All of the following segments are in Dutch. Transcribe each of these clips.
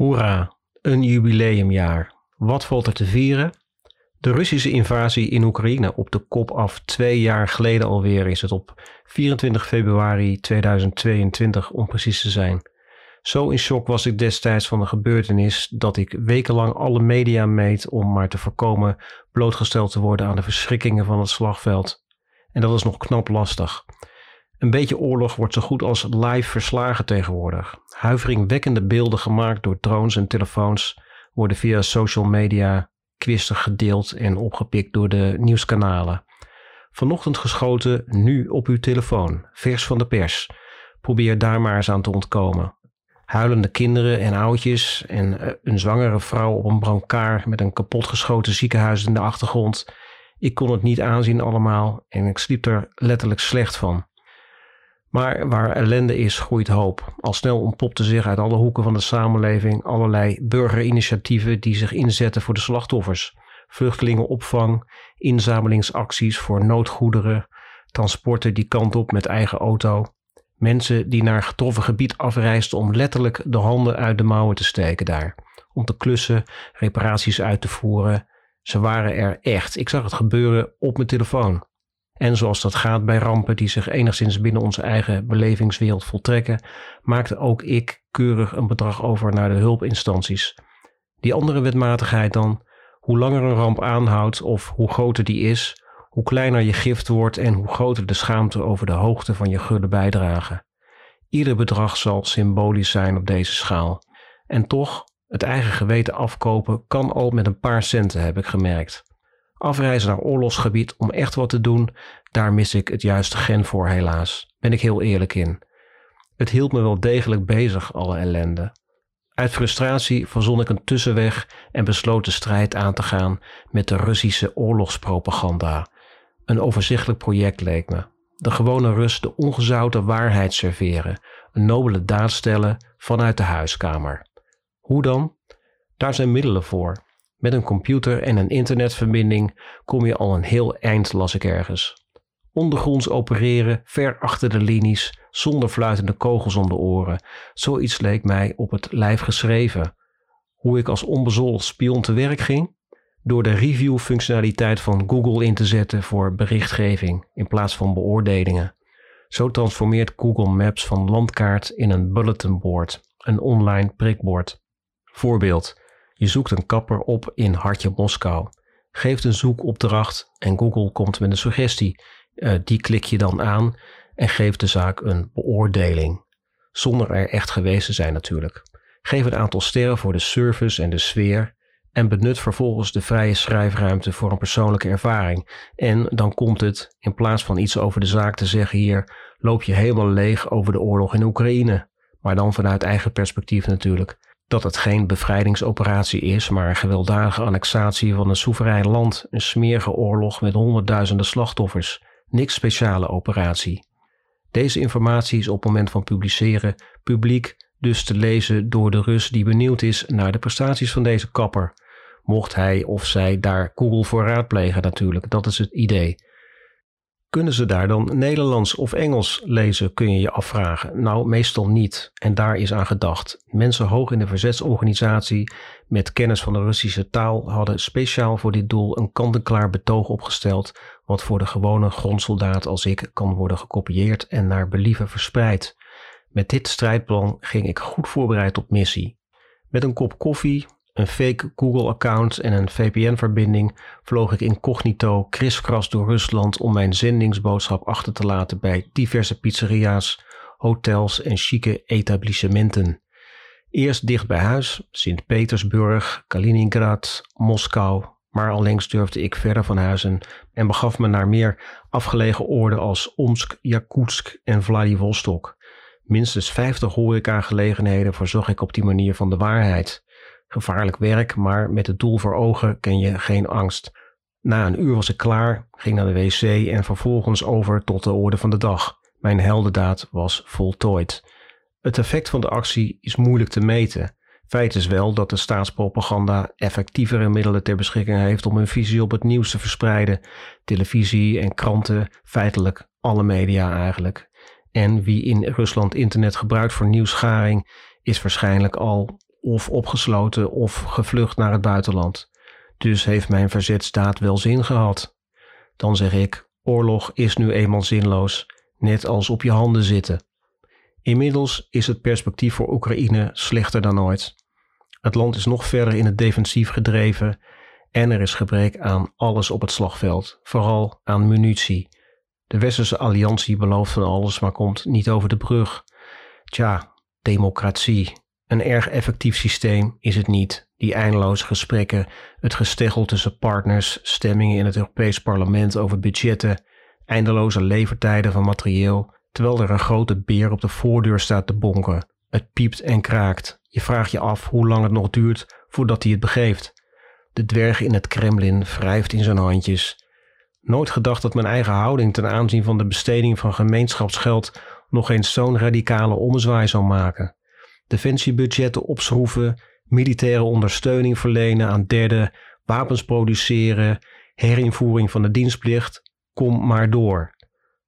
Hoera, een jubileumjaar. Wat valt er te vieren? De Russische invasie in Oekraïne op de kop af twee jaar geleden alweer is het op 24 februari 2022 om precies te zijn. Zo in shock was ik destijds van de gebeurtenis dat ik wekenlang alle media meet om maar te voorkomen blootgesteld te worden aan de verschrikkingen van het slagveld. En dat is nog knap lastig. Een beetje oorlog wordt zo goed als live verslagen tegenwoordig. Huiveringwekkende beelden gemaakt door drones en telefoons worden via social media kwistig gedeeld en opgepikt door de nieuwskanalen. Vanochtend geschoten, nu op uw telefoon, vers van de pers. Probeer daar maar eens aan te ontkomen. Huilende kinderen en oudjes en eh, een zwangere vrouw op een brancard met een kapotgeschoten ziekenhuis in de achtergrond. Ik kon het niet aanzien allemaal en ik sliep er letterlijk slecht van. Maar waar ellende is, groeit hoop. Al snel ontpopte zich uit alle hoeken van de samenleving allerlei burgerinitiatieven die zich inzetten voor de slachtoffers. Vluchtelingenopvang, inzamelingsacties voor noodgoederen, transporten die kant op met eigen auto. Mensen die naar getroffen gebied afreisden om letterlijk de handen uit de mouwen te steken daar. Om te klussen, reparaties uit te voeren. Ze waren er echt. Ik zag het gebeuren op mijn telefoon. En zoals dat gaat bij rampen die zich enigszins binnen onze eigen belevingswereld voltrekken, maakte ook ik keurig een bedrag over naar de hulpinstanties. Die andere wetmatigheid dan, hoe langer een ramp aanhoudt of hoe groter die is, hoe kleiner je gift wordt en hoe groter de schaamte over de hoogte van je gulle bijdrage. Ieder bedrag zal symbolisch zijn op deze schaal. En toch, het eigen geweten afkopen kan al met een paar centen, heb ik gemerkt. Afreizen naar oorlogsgebied om echt wat te doen, daar mis ik het juiste gen voor helaas. Ben ik heel eerlijk in. Het hield me wel degelijk bezig, alle ellende. Uit frustratie verzon ik een tussenweg en besloot de strijd aan te gaan met de Russische oorlogspropaganda. Een overzichtelijk project leek me. De gewone Rus de ongezouten waarheid serveren, een nobele daad stellen vanuit de huiskamer. Hoe dan? Daar zijn middelen voor. Met een computer en een internetverbinding kom je al een heel eind, las ik ergens. Ondergronds opereren, ver achter de linies, zonder fluitende kogels om de oren. Zoiets leek mij op het lijf geschreven. Hoe ik als onbezold spion te werk ging? Door de review-functionaliteit van Google in te zetten voor berichtgeving in plaats van beoordelingen. Zo transformeert Google Maps van landkaart in een bulletin board, een online prikbord. Voorbeeld. Je zoekt een kapper op in Hartje Moskou. Geeft een zoekopdracht en Google komt met een suggestie. Uh, die klik je dan aan en geeft de zaak een beoordeling. Zonder er echt geweest te zijn natuurlijk. Geef een aantal sterren voor de service en de sfeer en benut vervolgens de vrije schrijfruimte voor een persoonlijke ervaring. En dan komt het, in plaats van iets over de zaak te zeggen hier, loop je helemaal leeg over de oorlog in Oekraïne. Maar dan vanuit eigen perspectief natuurlijk dat het geen bevrijdingsoperatie is, maar een gewelddadige annexatie van een soeverein land, een smerige oorlog met honderdduizenden slachtoffers, niks speciale operatie. Deze informatie is op het moment van publiceren publiek dus te lezen door de Rus die benieuwd is naar de prestaties van deze kapper. Mocht hij of zij daar Google voor raadplegen natuurlijk, dat is het idee. Kunnen ze daar dan Nederlands of Engels lezen, kun je je afvragen. Nou, meestal niet. En daar is aan gedacht. Mensen hoog in de verzetsorganisatie met kennis van de Russische taal hadden speciaal voor dit doel een kant-en-klaar betoog opgesteld, wat voor de gewone grondsoldaat als ik kan worden gekopieerd en naar believen verspreid. Met dit strijdplan ging ik goed voorbereid op missie. Met een kop koffie, een fake Google-account en een VPN-verbinding vloog ik incognito kriskras door Rusland om mijn zendingsboodschap achter te laten bij diverse pizzeria's, hotels en chique etablissementen. Eerst dicht bij huis, Sint-Petersburg, Kaliningrad, Moskou, maar allengs durfde ik verder van huis en, begaf me naar meer afgelegen oorden als Omsk, Yakutsk en Vladivostok. Minstens 50 horeca-gelegenheden voorzag ik op die manier van de waarheid. Gevaarlijk werk, maar met het doel voor ogen ken je geen angst. Na een uur was ik klaar, ging naar de wc en vervolgens over tot de orde van de dag. Mijn heldendaad was voltooid. Het effect van de actie is moeilijk te meten. Feit is wel dat de staatspropaganda effectievere middelen ter beschikking heeft om hun visie op het nieuws te verspreiden. Televisie en kranten, feitelijk alle media eigenlijk. En wie in Rusland internet gebruikt voor nieuwsgaring, is waarschijnlijk al of opgesloten of gevlucht naar het buitenland. Dus heeft mijn verzetstaat wel zin gehad. Dan zeg ik: oorlog is nu eenmaal zinloos, net als op je handen zitten. Inmiddels is het perspectief voor Oekraïne slechter dan ooit. Het land is nog verder in het defensief gedreven en er is gebrek aan alles op het slagveld, vooral aan munitie. De Westerse alliantie belooft van alles, maar komt niet over de brug. Tja, democratie. Een erg effectief systeem is het niet. Die eindeloze gesprekken, het gesteggel tussen partners, stemmingen in het Europees Parlement over budgetten, eindeloze levertijden van materieel, terwijl er een grote beer op de voordeur staat te bonken. Het piept en kraakt. Je vraagt je af hoe lang het nog duurt voordat hij het begeeft. De dwerg in het Kremlin wrijft in zijn handjes. Nooit gedacht dat mijn eigen houding ten aanzien van de besteding van gemeenschapsgeld nog eens zo'n radicale ommezwaai zou maken. Defensiebudgetten opschroeven, militaire ondersteuning verlenen aan derden, wapens produceren, herinvoering van de dienstplicht, kom maar door.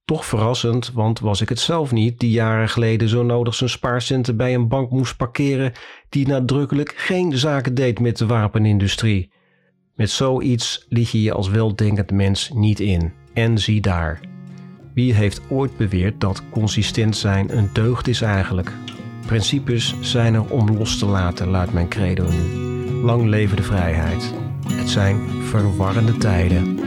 Toch verrassend, want was ik het zelf niet die jaren geleden zo nodig zijn spaarcenten bij een bank moest parkeren die nadrukkelijk geen zaken deed met de wapenindustrie. Met zoiets lieg je je als weldenkend mens niet in. En zie daar. Wie heeft ooit beweerd dat consistent zijn een deugd is eigenlijk? Principes zijn er om los te laten, laat mijn credo nu. Lang leven de vrijheid. Het zijn verwarrende tijden.